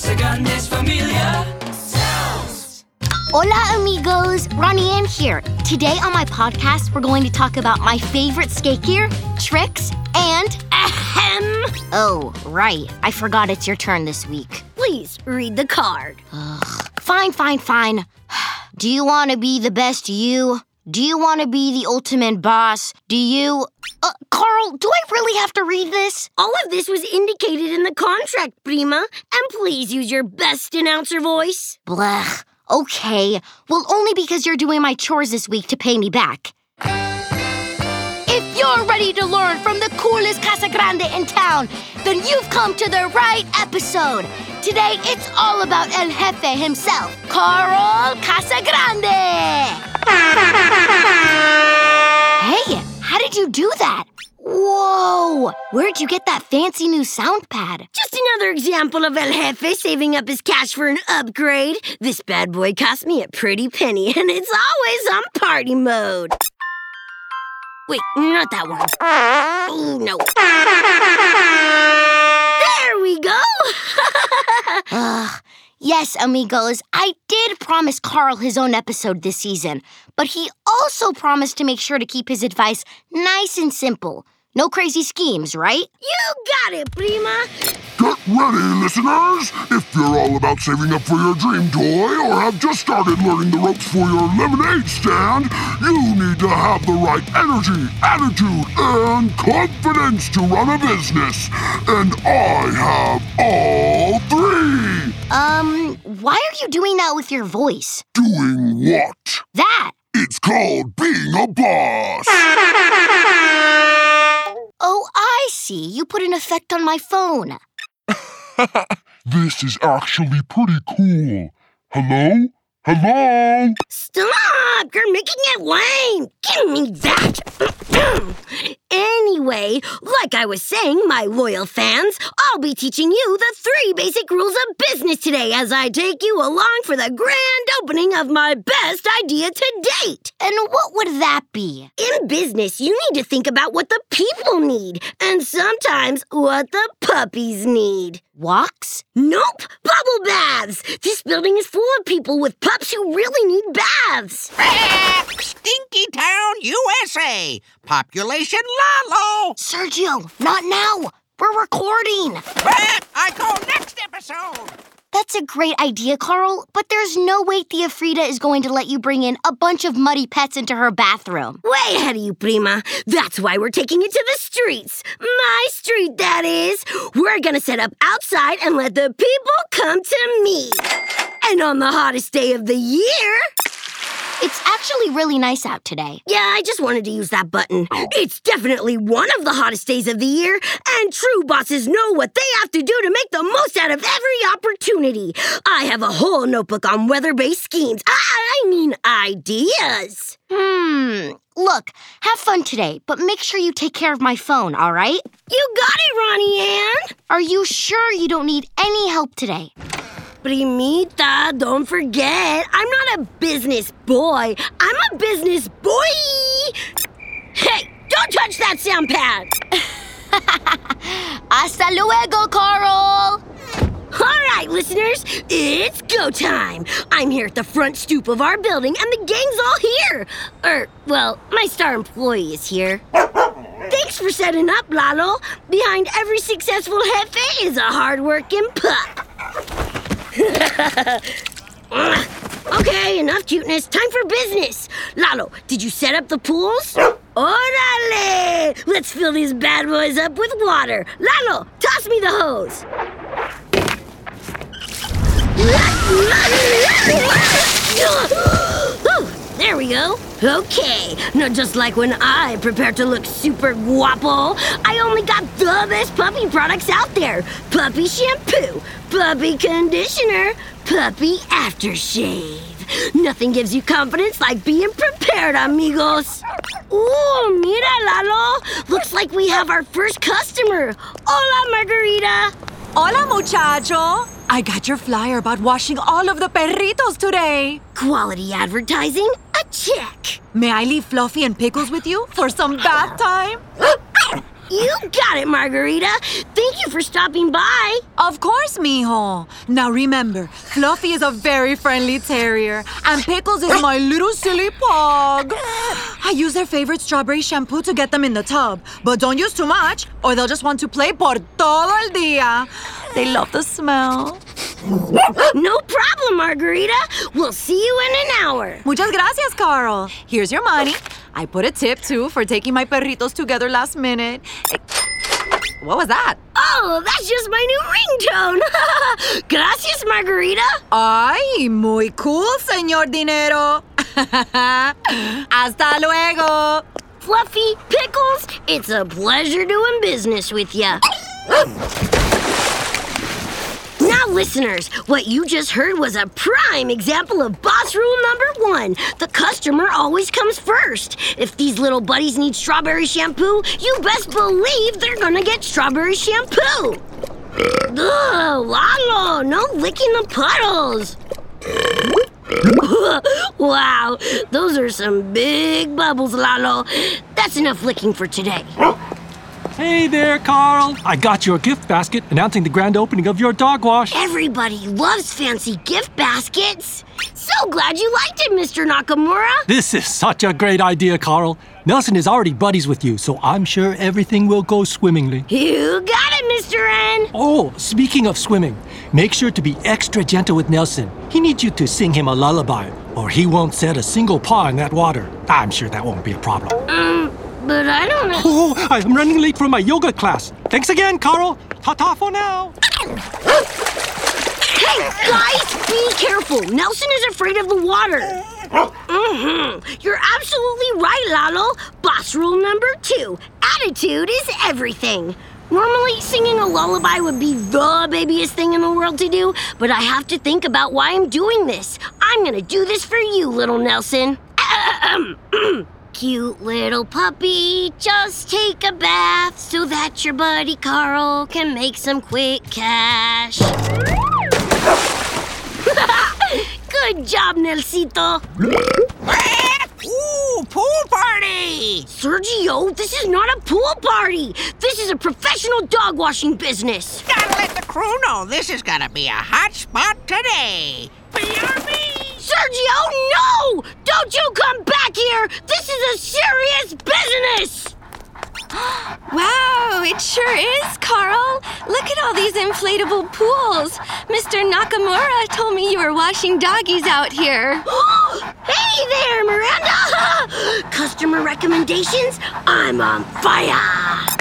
Casagrande's familia sounds. Hola, amigos. Ronnie Anne here. Today on my podcast, we're going to talk about my favorite skate gear, tricks, and ahem. Oh, right. I forgot it's your turn this week. Please read the card. Fine, fine, fine. Do you want to be the best you? Do you want to be the ultimate boss? Do you. Uh, Carl, do I really have to read this? All of this was indicated in the contract, Prima. And please use your best announcer voice. Blech. Okay. Well, only because you're doing my chores this week to pay me back. If you're ready to learn from the coolest Casagrande in town, then you've come to the right episode. Today, it's all about El Jefe himself, Carl Casagrande. Hey, how did you do that? Whoa! Where'd you get that fancy new sound pad? Just another example of El Jefe saving up his cash for an upgrade. This bad boy cost me a pretty penny, and it's always on party mode. Wait, not that one. Oh, no. There we go. Ugh. Yes, amigos, I did promise Carl his own episode this season, but he also promised to make sure to keep his advice nice and simple. No crazy schemes, right? you got it, Prima. Get ready, listeners! If you're all about saving up for your dream toy or have just started learning the ropes for your lemonade stand, you need to have the right energy, attitude, and confidence to run a business. And I have all three! Um, why are you doing that with your voice? Doing what? That! It's called being a boss! Oh, I see. You put an effect on my phone. This is actually pretty cool. Hello? Hello? Stop! You're making it lame! Give me that! anyway, like I was saying, my loyal fans, I'll be teaching you the three basic rules of business today as I take you along for the grand opening of my best idea to date. And what would that be? In business, you need to think about what the people need, and sometimes what the puppies need. Walks? Nope! Bubble baths! This building is full of people with pups who really need baths. Stinky Town, USA. Population Lalo. Sergio, not now. We're recording. I call next episode. That's a great idea, Carl, but there's no way Tia Frida is going to let you bring in a bunch of muddy pets into her bathroom. Way ahead of you, Prima. That's why we're taking it to the streets. My street, that is. We're gonna set up outside and let the people come to me. And on the hottest day of the year, actually really nice out today. yeah, I just wanted to use that button. It's definitely one of the hottest days of the year, and true bosses know what they have to do to make the most out of every opportunity. I have a whole notebook on weather based schemes. I, I mean, ideas. Hmm. Look, have fun today, but make sure you take care of my phone, all right? You got it, Ronnie Anne. Are you sure you don't need any help today? Primita, don't forget, I'm not a business boy. I'm a business boy. Hey, don't touch that sound pad. Hasta luego, Carl! All right, listeners, it's go time. I'm here at the front stoop of our building, and the gang's all here. Er, well, my star employee is here. Thanks for setting up, Lalo. Behind every successful jefe is a hard-working pup. okay, enough cuteness. Time for business. Lalo, did you set up the pools? Orale! Let's fill these bad boys up with water. Lalo, toss me the hose. There we go. Okay, not just like when I prepare to look super guapo. I only got the best puppy products out there puppy shampoo, puppy conditioner, puppy aftershave. Nothing gives you confidence like being prepared, amigos. Ooh, mira, Lalo. Looks like we have our first customer. Hola, Margarita. Hola, muchacho. I got your flyer about washing all of the perritos today. Quality advertising? A check. May I leave Fluffy and Pickles with you for some bath time? You got it, Margarita. Thank you for stopping by. Of course, mijo. Now remember, Fluffy is a very friendly terrier, and Pickles is my little silly pug. I use their favorite strawberry shampoo to get them in the tub, but don't use too much, or they'll just want to play por todo el día. They love the smell. No problem, Margarita. We'll see you in an hour. Muchas gracias, Carl. Here's your money. I put a tip too for taking my perritos together last minute. What was that? Oh, that's just my new ringtone. Gracias, Margarita. Ay, muy cool, señor Dinero. Hasta luego. Fluffy, Pickles, it's a pleasure doing business with ya. Now, listeners, what you just heard was a prime example of boss rule number one. The customer always comes first. If these little buddies need strawberry shampoo, you best believe they're gonna get strawberry shampoo. Ugh, Lalo, no licking the puddles. wow, those are some big bubbles, Lalo. That's enough licking for today. Hey there, Carl. I got your gift basket announcing the grand opening of your dog wash. Everybody loves fancy gift baskets. So glad you liked it, Mr. Nakamura. This is such a great idea, Carl. Nelson is already buddies with you, so I'm sure everything will go swimmingly. You got it, Mr. N. Oh, speaking of swimming, make sure to be extra gentle with Nelson. He needs you to sing him a lullaby, or he won't set a single paw in that water. I'm sure that won't be a problem. Um, but I don't know. Oh, I'm running late for my yoga class. Thanks again, Carl. Ta ta for now. Hey, guys, be careful. Nelson is afraid of the water. Mm-hmm. You're absolutely right, Lalo. Boss rule number two attitude is everything. Normally, singing a lullaby would be the babiest thing in the world to do, but I have to think about why I'm doing this. I'm gonna do this for you, little Nelson. Cute little puppy, just take a bath so that your buddy Carl can make some quick cash. Good job, Nelsito. Ooh, pool party! Sergio, this is not a pool party. This is a professional dog washing business. Gotta let the crew know this is gonna be a hot spot today. BRB! Sergio, no! Don't you come back here! This is a serious business! Wow, it sure is, Carl. Look at all these inflatable pools. Mr. Nakamura told me you were washing doggies out here. hey there, Miranda! Customer recommendations? I'm on fire!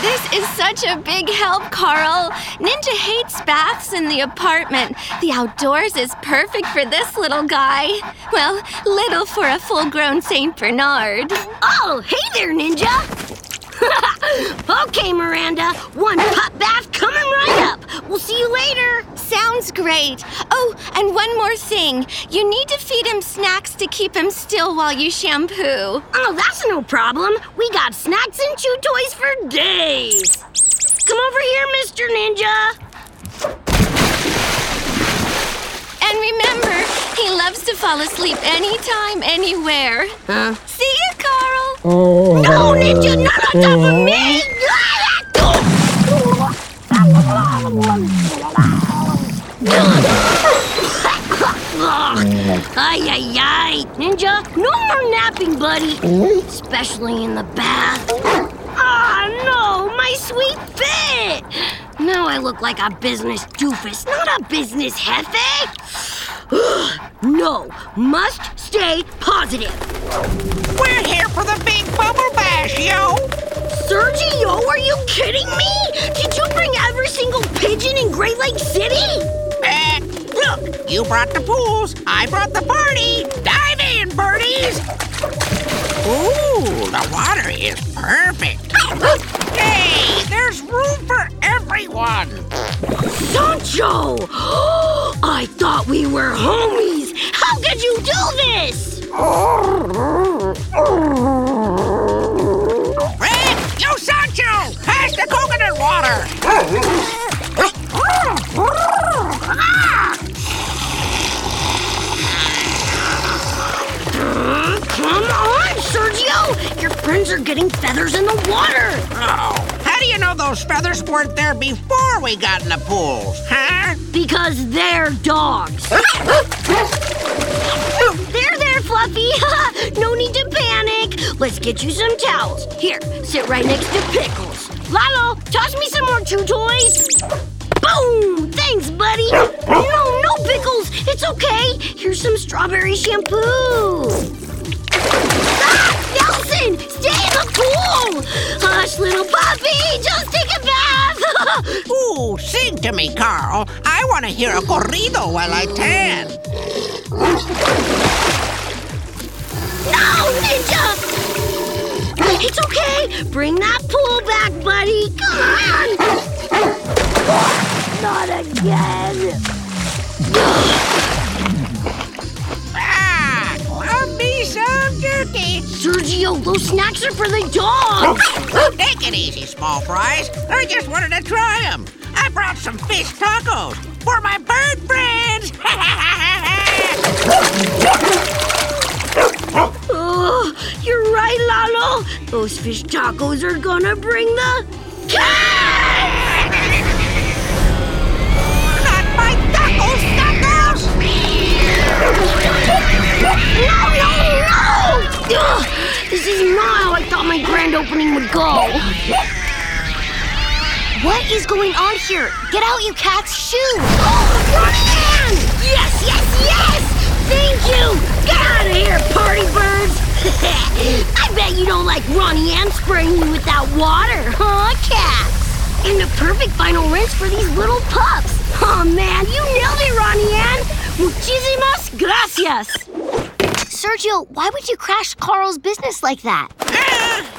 This is such a big help, Carl. Ninja hates baths in the apartment. The outdoors is perfect for this little guy. Well, little for a full grown St. Bernard. Oh, hey there, Ninja! okay, Miranda. One pup bath coming right up. We'll see you later. Sounds great. Oh, and one more thing. You need to feed him snacks to keep him still while you shampoo. Oh, that's no problem. We got snacks and chew toys for days. Come over here, Mr. Ninja. And remember, he loves to fall asleep anytime, anywhere. Huh? See you, Carl. Oh. No, Ninja, not on top of me! Ay, ay, ay. Ninja, no more napping, buddy. Especially in the bath. Ah, no, my sweet fit. Now I look like a business doofus, not a business jefe. no, must stay positive. We're here for the big bubble bash, yo! Sergio, are you kidding me? Did you bring every single pigeon in Great Lake City? Look, you brought the pools, I brought the party. Dive in, birdies! Ooh, the water is perfect. Hey, there's room for everyone. Sancho! I thought we were homies. How could you do this? Red, yo, Sancho, pass the coconut water. just weren't there before we got in the pools, huh? Because they're dogs. there, there, Fluffy. no need to panic. Let's get you some towels. Here, sit right next to Pickles. Lalo, toss me some more chew toys. Boom! Thanks, buddy. No, no, Pickles. It's okay. Here's some strawberry shampoo. Ah! Nelson! Stay in the pool! Hush, little puppy! Just take! Ooh, sing to me, Carl. I want to hear a corrido while I tan. No, Ninja! It's okay. Bring that pool back, buddy. Come on. Not again. Those snacks are for the dogs. Oh, take it easy, small fries. I just wanted to try them. I brought some fish tacos for my bird friends. Oh, you're right, Lalo. Those fish tacos are gonna bring the cat. Opening would go. What is going on here? Get out, you cats! Shoo! Oh, Run! Yes, yes, yes! Thank you! Get out of here, party birds! I bet you don't like Ronnie Anne spraying you with that water, huh, cats? And the perfect final rinse for these little pups. Oh man, you nailed it, Ronnie Anne! Muchísimas gracias! Sergio, why would you crash Carl's business like that?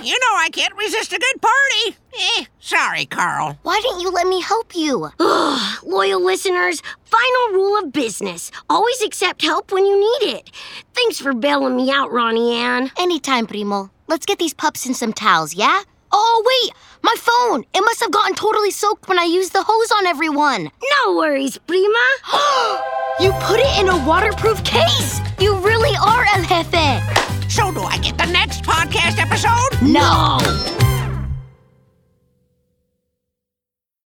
You know I can't resist a good party. Eh, sorry, Carl. Why didn't you let me help you? Ugh, loyal listeners, final rule of business. Always accept help when you need it. Thanks for bailing me out, Ronnie Anne. Anytime, Primo. Let's get these pups in some towels, yeah? Oh, wait! My phone! It must have gotten totally soaked when I used the hose on everyone. No worries, Prima. You put it in a waterproof case! You really are El Jefe! So do I get the next podcast episode? No!